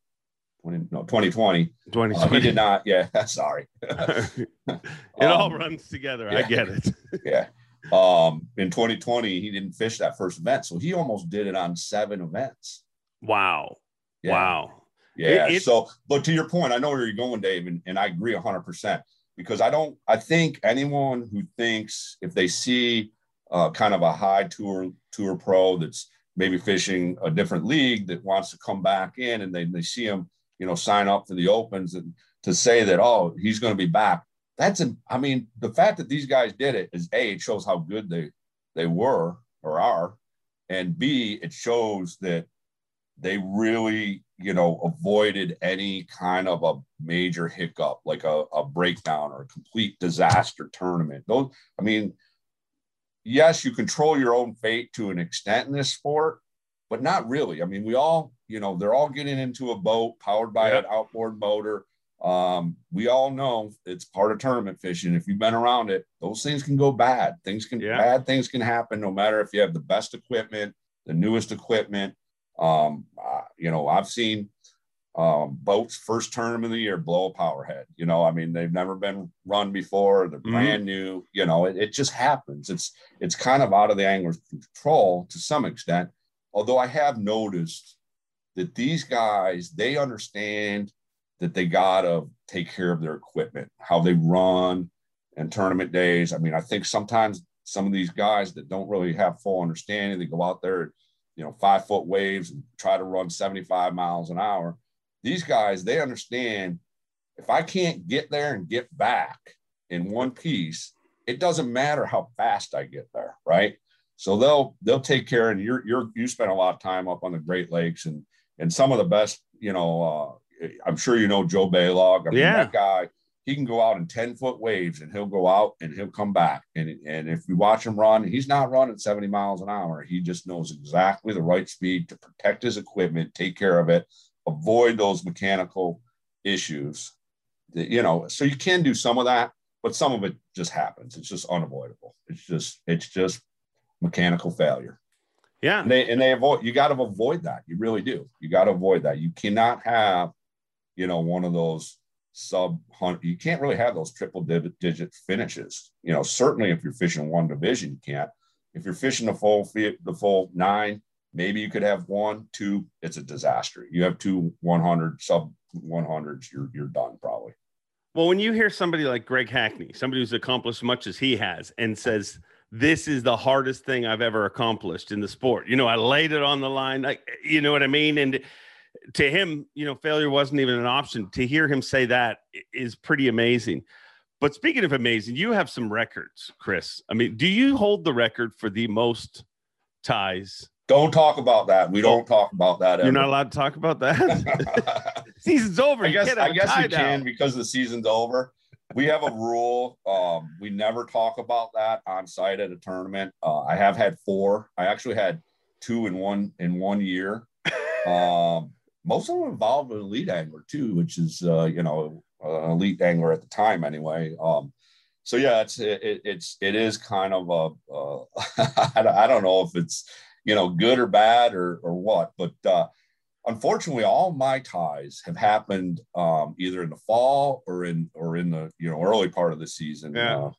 20, no, 2020. 2020. Uh, he did not. Yeah, *laughs* sorry. *laughs* it um, all runs together. Yeah. I get it. *laughs* yeah. Um, in 2020, he didn't fish that first event, so he almost did it on seven events. Wow. Yeah. Wow. Yeah. It, it, so, but to your point, I know where you're going, Dave, and, and I agree 100% because I don't, I think anyone who thinks if they see uh, kind of a high tour, tour pro that's maybe fishing a different league that wants to come back in and they, they see him, you know, sign up for the opens and to say that, oh, he's going to be back that's a, I mean, the fact that these guys did it is A, it shows how good they they were or are, and B, it shows that they really, you know, avoided any kind of a major hiccup, like a, a breakdown or a complete disaster tournament. Those, I mean, yes, you control your own fate to an extent in this sport, but not really. I mean, we all, you know, they're all getting into a boat powered by an outboard motor um, we all know it's part of tournament fishing. If you've been around it, those things can go bad. Things can yeah. bad things can happen no matter if you have the best equipment, the newest equipment. Um, uh, you know, I've seen um, boats first tournament of the year blow a power head. You know, I mean, they've never been run before. They're mm-hmm. brand new. You know, it, it just happens. It's it's kind of out of the angler's control to some extent. Although I have noticed that these guys they understand that they got to take care of their equipment, how they run and tournament days. I mean, I think sometimes some of these guys that don't really have full understanding, they go out there, you know, five foot waves and try to run 75 miles an hour. These guys, they understand if I can't get there and get back in one piece, it doesn't matter how fast I get there, right? So they'll they'll take care. And you're you're you spend a lot of time up on the Great Lakes and and some of the best, you know, uh, I'm sure you know Joe Balog. I mean, yeah. that guy, he can go out in 10 foot waves and he'll go out and he'll come back. And, and if you watch him run, he's not running 70 miles an hour. He just knows exactly the right speed to protect his equipment, take care of it, avoid those mechanical issues. That, you know, so you can do some of that, but some of it just happens. It's just unavoidable. It's just, it's just mechanical failure. Yeah. And they, and they avoid, you got to avoid that. You really do. You got to avoid that. You cannot have you know, one of those sub hundred. You can't really have those triple digit finishes. You know, certainly if you're fishing one division, you can't. If you're fishing the full the full nine, maybe you could have one, two. It's a disaster. You have two 100 sub 100s, you're you're done probably. Well, when you hear somebody like Greg Hackney, somebody who's accomplished much as he has, and says this is the hardest thing I've ever accomplished in the sport. You know, I laid it on the line. Like, you know what I mean? And to him, you know, failure wasn't even an option. To hear him say that is pretty amazing. But speaking of amazing, you have some records, Chris. I mean, do you hold the record for the most ties? Don't talk about that. We don't talk about that. Ever. You're not allowed to talk about that. *laughs* *laughs* season's over. I guess I guess you can because the season's over. We have a rule. Um, we never talk about that on site at a tournament. Uh, I have had four. I actually had two in one in one year. Um, most of them involved an elite angler too, which is uh, you know an elite angler at the time anyway. Um, so yeah, it's it, it's it is kind of a uh, *laughs* I don't know if it's you know good or bad or or what, but uh, unfortunately, all my ties have happened um, either in the fall or in or in the you know early part of the season. Yeah. Uh,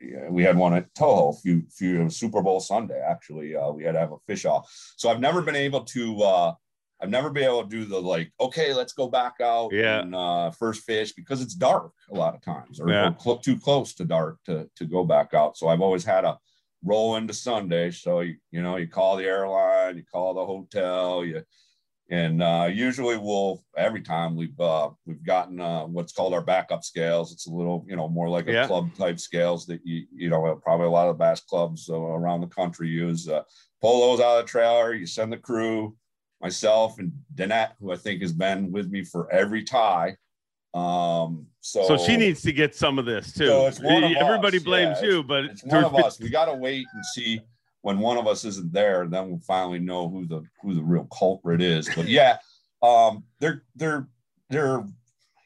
yeah, we had one at Toho, a few few Super Bowl Sunday. Actually, uh, we had to have a fish off. So I've never been able to. Uh, I've never been able to do the like, okay, let's go back out Yeah. and uh, first fish because it's dark a lot of times, or, Yeah. or cl- too close to dark to to go back out. So I've always had a roll into Sunday. So you you know you call the airline, you call the hotel, you and uh, usually we'll every time we've uh, we've gotten uh, what's called our backup scales. It's a little you know more like a Yeah. club type scales that you you know probably a lot of the bass clubs uh, around the country use. Uh, pull those out of the trailer. You send the crew, myself and Danette, who I think has been with me for every tie. Um, so So she needs to get some of this too. So it's one of Everybody us, blames yeah. you, but it's one of us. We got to wait and see when one of us isn't there, then we'll finally know who the who the real culprit is. But yeah, *laughs* um, they're they're they're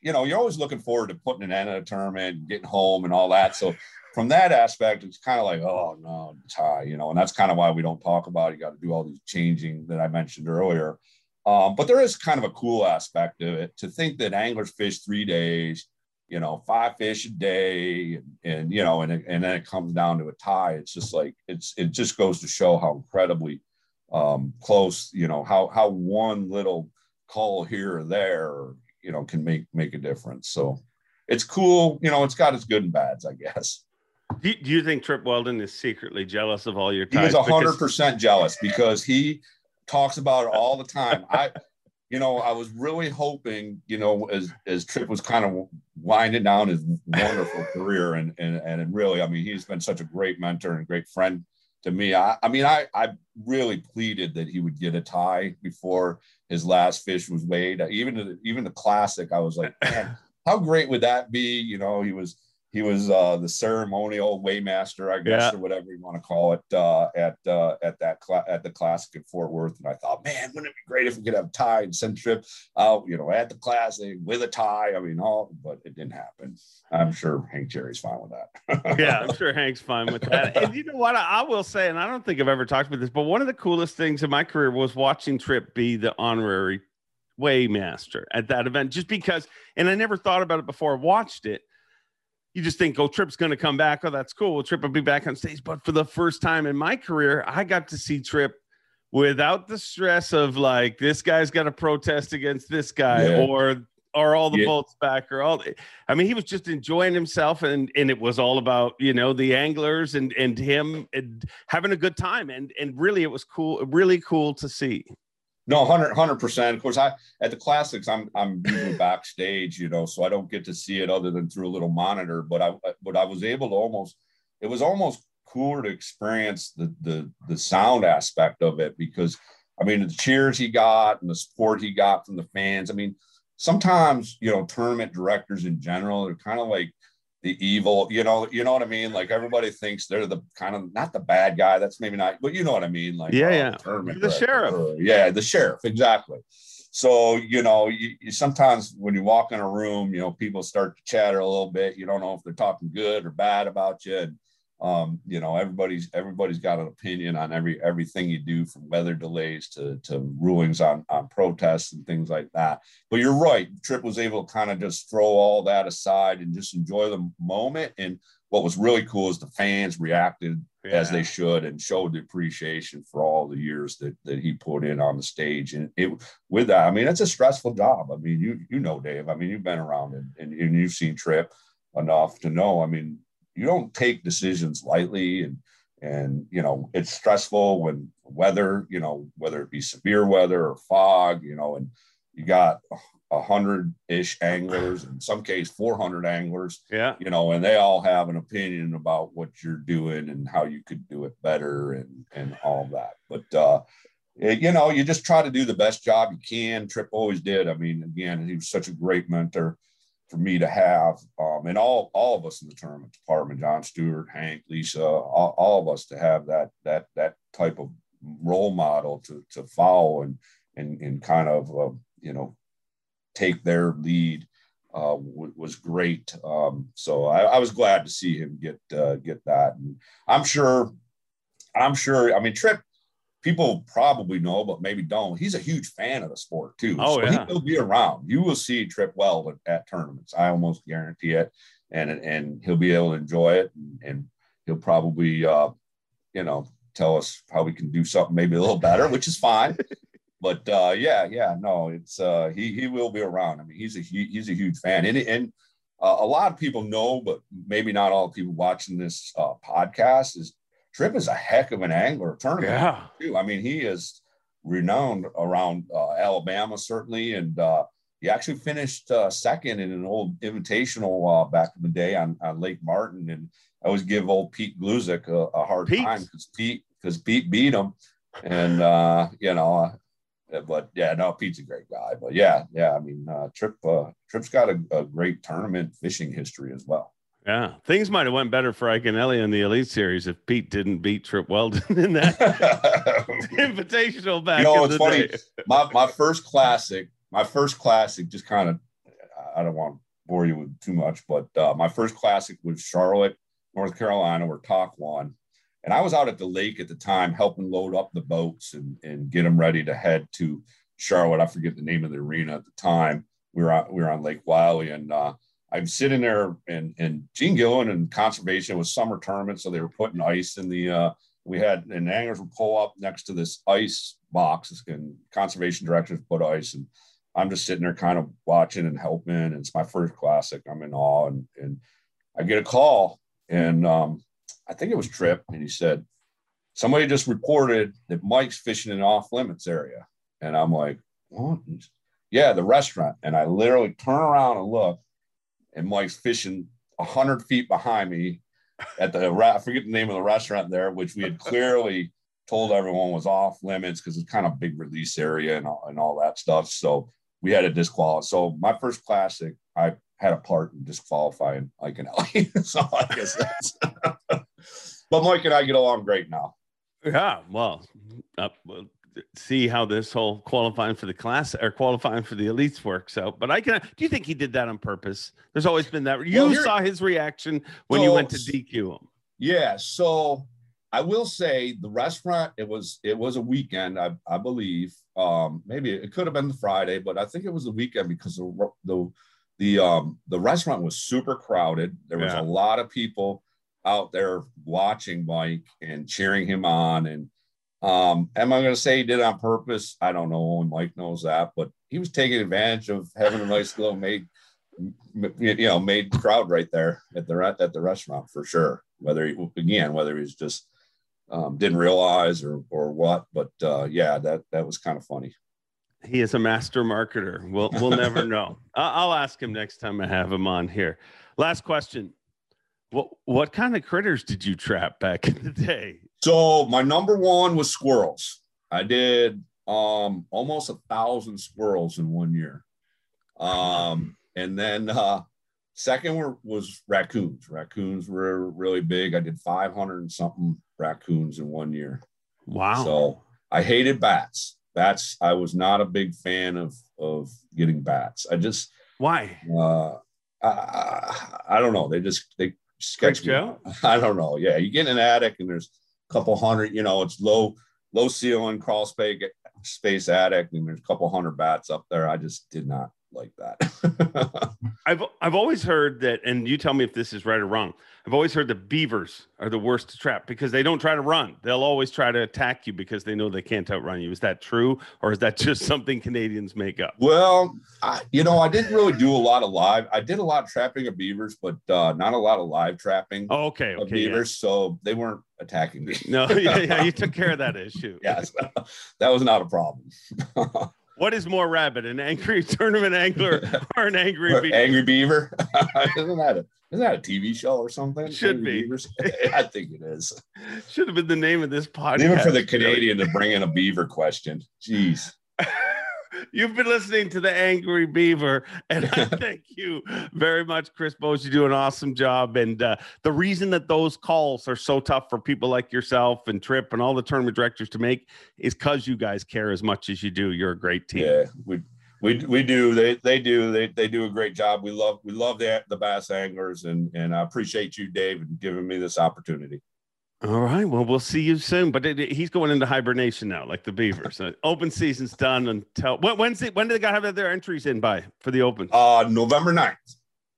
you know you're always looking forward to putting an end to a tournament, getting home, and all that. So from that aspect, it's kind of like oh no tie, you know, and that's kind of why we don't talk about. It. You got to do all these changing that I mentioned earlier. Um, but there is kind of a cool aspect of it to think that anglers fish three days you know, five fish a day, and, and you know, and it, and then it comes down to a tie. It's just like it's it just goes to show how incredibly um, close, you know, how how one little call here or there, you know, can make make a difference. So it's cool, you know. It's got its good and bads, I guess. do, do you think Trip Weldon is secretly jealous of all your He ties? was hundred percent jealous because he talks about it all the time. I, you know, I was really hoping, you know, as as Trip was kind of winding down his wonderful career, and and and really, I mean, he's been such a great mentor and great friend to me. I, I mean, I I really pleaded that he would get a tie before his last fish was weighed. Even even the classic, I was like, man, how great would that be? You know, he was he was uh, the ceremonial weighmaster, I guess, Yeah. or whatever you want to call it, uh, at uh, at that cla- at the classic at Fort Worth. And I thought, man, wouldn't it be great if we could have a tie and send Trip out, you know, at the classic with a tie? I mean, all, but it didn't happen. I'm sure Hank Cherry's fine with that. *laughs* yeah, I'm sure Hank's fine with that. And you know what? I, will say, and I don't think I've ever talked about this, but one of the coolest things in my career was watching Trip be the honorary weighmaster at that event, just because. And I never thought about it before I watched it. You just think, oh, Trip's going to come back. Oh, that's cool. Well, Trip will be back on stage. But for the first time in my career, I got to see Trip without the stress of like this guy's got to protest against this guy Yeah. or are all the Yeah. bolts back or all I mean he was just enjoying himself and and it was all about you know the anglers and and him and having a good time and and really it was cool really cool to see No, 100 percent. Of course, I at the classics, I'm I'm usually *clears throat* backstage, you know, so I don't get to see it other than through a little monitor. But I uh, but I was able to almost, it was almost cooler to experience the the the sound aspect of it because I mean the cheers he got and the support he got from the fans. I mean, sometimes you know tournament directors in general are kind of like the evil, you know, you know what I mean? Like everybody thinks they're the kind of not the bad guy. That's maybe not, but you know what I mean? Like Yeah, oh, yeah. The director, sheriff. or- yeah, the sheriff, exactly. So you know, you, you sometimes when you walk in a room, you know, people start to chatter a little bit. You don't know if they're talking good or bad about you. And um, you know, everybody's everybody's got an opinion on every everything you do, from weather delays to to rulings on on protests and things like that. But you're right. Trip was able to kind of just throw all that aside and just enjoy the moment. And what was really cool is the fans reacted as they should and showed the appreciation for all the years that, that he put in on the stage. And it with that, I mean, it's a stressful job. I mean, you you know, Dave. I mean, you've been around and, and, and you've seen Trip enough to know. I mean, you don't take decisions lightly and and you know it's stressful when weather you know whether it be severe weather or fog you know and you got a hundred ish anglers in some case 400 anglers yeah you know, and they all have an opinion about what you're doing and how you could do it better and and all that. But uh, it- you know, you just try to do the best job you can. Trip always did. I mean, again, he was such a great mentor for me to have, um, and all all of us in the tournament department, John Stewart, Hank, Lisa, all, all of us to have that that that type of role model to to follow and and and kind of uh, you know take their lead uh, w- was great. Um, so I, I was glad to see him get uh, get that, and I'm sure, I'm sure. I mean, Trip, people probably know, but maybe don't. He's a huge fan of the sport too. Oh, so yeah. he will be around. You will see Trip well at, at tournaments. I almost guarantee it, and and he'll be able to enjoy it. And, and he'll probably, uh, you know, tell us how we can do something maybe a little better, which is fine. *laughs* but uh, yeah, yeah, no, it's uh, he he will be around. I mean, he's a he's a huge fan, and and uh, a lot of people know, but maybe not all people watching this uh, podcast is Trip is a heck of an angler tournament Yeah. too. I mean, he is renowned around uh, Alabama certainly, and uh, he actually finished uh, second in an old invitational uh, back in the day on, on Lake Martin. And I always give old Pete Gluszek a, a hard Pete. time because Pete because Pete beat him, and uh, you know. uh, but yeah, no, Pete's a great guy. But yeah, yeah, I mean, uh, Trip, uh, Trip's got a, a great tournament fishing history as well. Yeah. Things might have went better for Iaconelli in the Elite Series if Pete didn't beat Trip Weldon *laughs* in that *laughs* invitational back you know, in it's the funny. day. My my first classic, my first classic, just kind of, I don't want to bore you with too much, but uh, my first classic was Charlotte, North Carolina, where Tak won, and I was out at the lake at the time helping load up the boats and and get them ready to head to Charlotte. I forget the name of the arena at the time. We were on, we were on Lake Wylie, and uh, I'm sitting there, and and Gene Gilliland and conservation was summer tournament, so they were putting ice in the. Uh, we had and anglers would pull up next to this ice box, and conservation directors put ice, and I'm just sitting there kind of watching and helping. And it's my first classic. I'm in awe, and and I get a call, and um, I think it was Trip, and he said somebody just reported that Mike's fishing in an off limits area, and I'm like, what? Yeah, the restaurant, and I literally turn around and look, and Mike's fishing hundred feet behind me at the I forget the name of the restaurant there, which we had clearly told everyone was off limits because it's kind of big release area and all, and all that stuff. So we had to disqualify. So my first classic, I had a part in disqualifying Mike Iaconelli. *laughs* so I guess that's. *laughs* but Mike and I get along great now. Yeah, well, uh, we'll see how this whole qualifying for the class or qualifying for the elites works out. But I can. Do you think he did that on purpose? There's always been that. You Well, saw his reaction when you went to DQ him. Yeah, so I will say the restaurant it was it was a weekend I, I believe um maybe it could have been the Friday but I think it was the weekend because the the the um the restaurant was super crowded there was Yeah. a lot of people out there watching Mike and cheering him on and um am I going to say he did it on purpose I don't know only Mike knows that but he was taking advantage of having a nice little made you know made crowd right there at the at the restaurant for sure whether he again whether he's just um, didn't realize or or what but uh yeah that that was kind of funny He is a master marketer. We'll we'll never *laughs* know. I'll ask him next time I have him on here. Last question. What what kind of critters did you trap back in the day? So my number one was squirrels i did um almost a thousand squirrels in one year um and then uh second were, was raccoons raccoons were really big i did 500 and something raccoons in one year Wow. So I hated bats. Bats. I was not a big fan of of getting bats. I just Why? uh, I, I don't know. They just they sketch me out. *laughs* I don't know. Yeah, you get in an attic and there's couple hundred. You know, it's low low ceiling crawl space space attic and there's a couple hundred bats up there. I just did not like that. *laughs* I've I've always heard that, and you tell me if this is right or wrong. I've always heard the beavers are the worst to trap because they don't try to run. They'll always try to attack you because they know they can't outrun you. Is that true, or is that just *laughs* something Canadians make up? Well, I, you know, I didn't really do a lot of live. I did a lot of trapping of beavers, but uh, not a lot of live trapping Oh, okay, of okay, yeah. beavers. So they weren't attacking me. No, *laughs* yeah, yeah, you took *laughs* care of that issue. yes, that was not a problem. What is more rabid, an angry *laughs* tournament angler *laughs* or an angry beaver? Angry Beaver. *laughs* isn't that a isn't that a TV show or something? Should Angry be. I think it is. Should have been the name of this podcast. Even for the. Canadian to bring in a beaver question. Jeez. You've been listening to the Angry Beaver, and I *laughs* thank you very much, Chris Bowes. You do an awesome job, and uh, the reason that those calls are so tough for people like yourself and Trip and all the tournament directors to make is because you guys care as much as you do. You're a great team. Yeah, we we we do. They they do. They they do a great job. We love we love the the bass anglers, and and I appreciate you, Dave, and giving me this opportunity. All right. Well, we'll see you soon. But it, it- he's going into hibernation now, like the Beavers. So open season's done until when, when's it, when do they got to have their entries in by for the Open? Uh November 9th.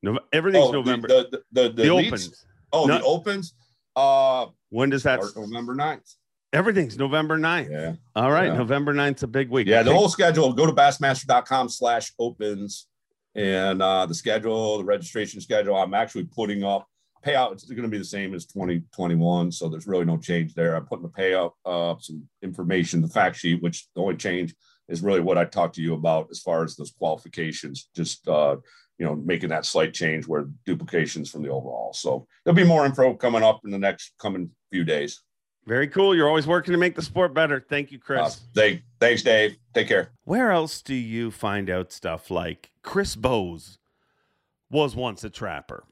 Nov- everything's Oh, November. The the the, the, the? Opens. Oh, No- the opens. Uh, When does that? start November 9th. Everything's November 9th. Yeah. All right, Yeah. November 9th's a big week. Yeah, the whole schedule. Go to bassmaster.com slash opens and uh, the schedule, the registration schedule. I'm actually putting up payout. is going to be the same as 2021. So there's really no change there. I'm putting the payout up, some information, the fact sheet, which the only change is really what I talked to you about as far as those qualifications, just, uh, you know, making that slight change where duplications from the overall. So there'll be more info coming up in the next coming few days. Very cool. You're always working to make the sport better. Thank you, Chris. Uh, thank, thanks, Dave. Take care. Where else do you find out stuff like Chris Bowes was once a trapper?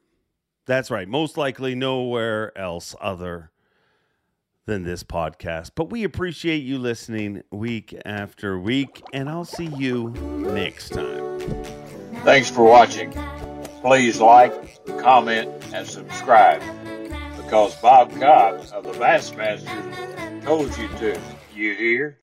That's right. Most likely nowhere else other than this podcast. But we appreciate you listening week after week, and I'll see you next time. Thanks for watching. Please like, comment, and subscribe because Bob Cobb of the Bassmasters told you to. You hear?